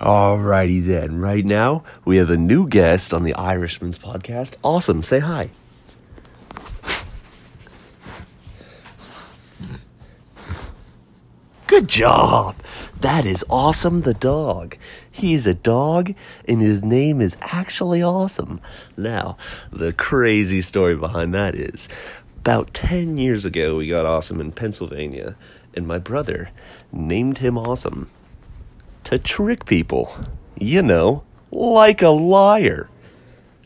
Alrighty then. Right now, we have a new guest on the Irishman's podcast. Awesome. Say hi. Good job. That is Awesome the dog. He is a dog and his name is actually Awesome. Now, the crazy story behind that is about 10 years ago, we got Awesome in Pennsylvania, and my brother named him Awesome to trick people. You know, like a liar.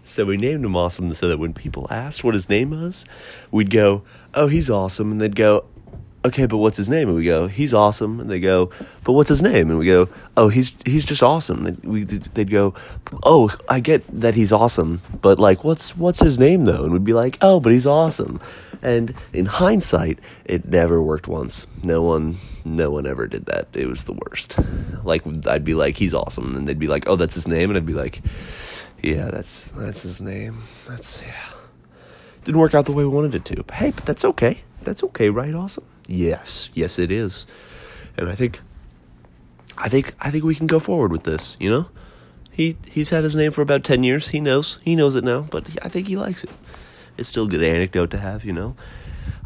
So we named him Awesome so that when people asked what his name was, we'd go, Oh, he's awesome. And they'd go, Okay, but what's his name? And we go, He's awesome. And they go, But what's his name? And we go, Oh, he's he's just awesome. And we, they'd go, Oh, I get that he's awesome, but like, what's what's his name though? And we'd be like, Oh, but he's awesome. And in hindsight, it never worked once. No one, no one ever did that. It was the worst. Like I'd be like, "He's awesome," and they'd be like, "Oh, that's his name," and I'd be like, "Yeah, that's that's his name. That's yeah." Didn't work out the way we wanted it to. But hey, but that's okay. That's okay, right? Awesome. Yes, yes, it is. And I think, I think, I think we can go forward with this. You know, he he's had his name for about ten years. He knows, he knows it now. But I think he likes it. It's still a good anecdote to have, you know.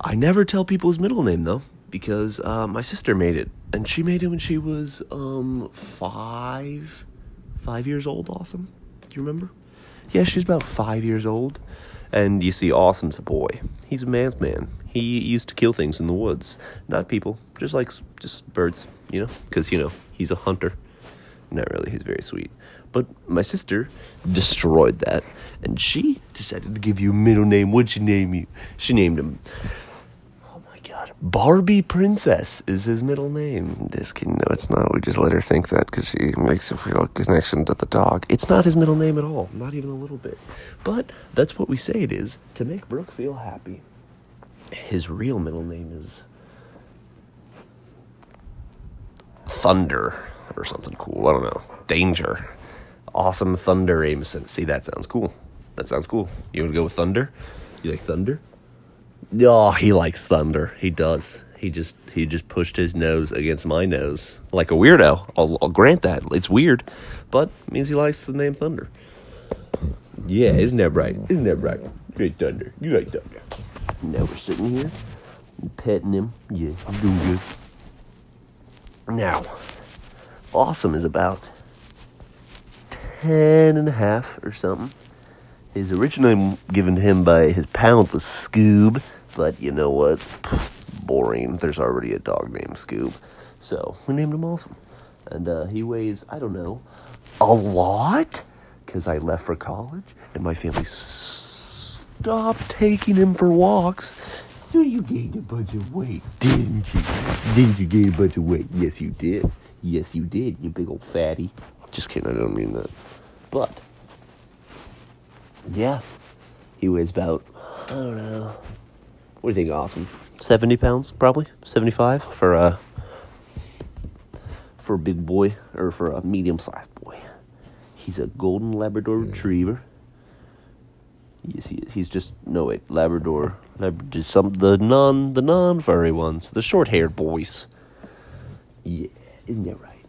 I never tell people his middle name though, because uh, my sister made it, and she made it when she was um five, five years old. Awesome, do you remember? Yeah, she's about five years old, and you see, Awesome's a boy. He's a man's man. He used to kill things in the woods, not people, just like just birds, you know, because you know he's a hunter. Not really. He's very sweet. But my sister destroyed that, and she decided to give you a middle name. What'd she name you? She named him. Oh my god, Barbie Princess is his middle name. Just kidding. No, it's not. We just let her think that because she makes a a connection to the dog. It's not his middle name at all. Not even a little bit. But that's what we say it is to make Brooke feel happy. His real middle name is Thunder or something cool. I don't know. Danger. Awesome Thunder Ameson. See, that sounds cool. That sounds cool. You want to go with Thunder? You like Thunder? Oh, he likes Thunder. He does. He just he just pushed his nose against my nose like a weirdo. I'll, I'll grant that. It's weird, but it means he likes the name Thunder. Yeah, isn't that right? Isn't that right? Great Thunder. You like Thunder. Now we're sitting here, petting him. Yeah, he's doing good. Now, Awesome is about 10 and a half or something. His original name given to him by his pound was Scoob, but you know what? Boring. There's already a dog named Scoob. So we named him Awesome. And uh, he weighs, I don't know, a lot? Because I left for college and my family stopped taking him for walks. So you gained a bunch of weight, didn't you? Didn't you gain a bunch of weight? Yes, you did. Yes, you did, you big old fatty. Just kidding, I don't mean that. But, yeah, he weighs about, I don't know. What do you think, awesome? 70 pounds, probably? 75 for a, for a big boy, or for a medium sized boy. He's a golden Labrador retriever. Yes, he is. He's just no wait, Labrador, Labrador, some the non the non furry ones, the short haired boys. Yeah, isn't that right?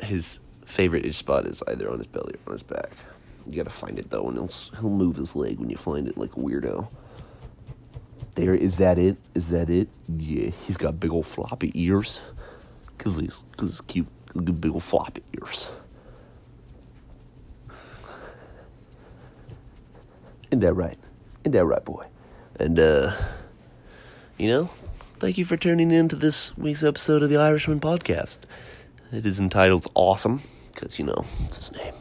His favorite spot is either on his belly or on his back. You gotta find it though, and he'll he'll move his leg when you find it like a weirdo. There is that it? Is that it? Yeah, he's got big old floppy ears, cause he's cause he's cute. He's big old floppy ears. Isn't that right? Isn't that right, boy? And uh, you know, thank you for tuning in to this week's episode of the Irishman podcast. It is entitled Awesome, because, you know, it's his name.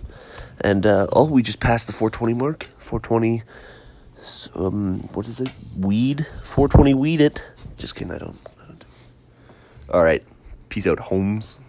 And, uh, oh, we just passed the 420 mark. 420, um, what is it? Weed? 420 weed it. Just kidding, I don't. I don't. All right. Peace out, Holmes.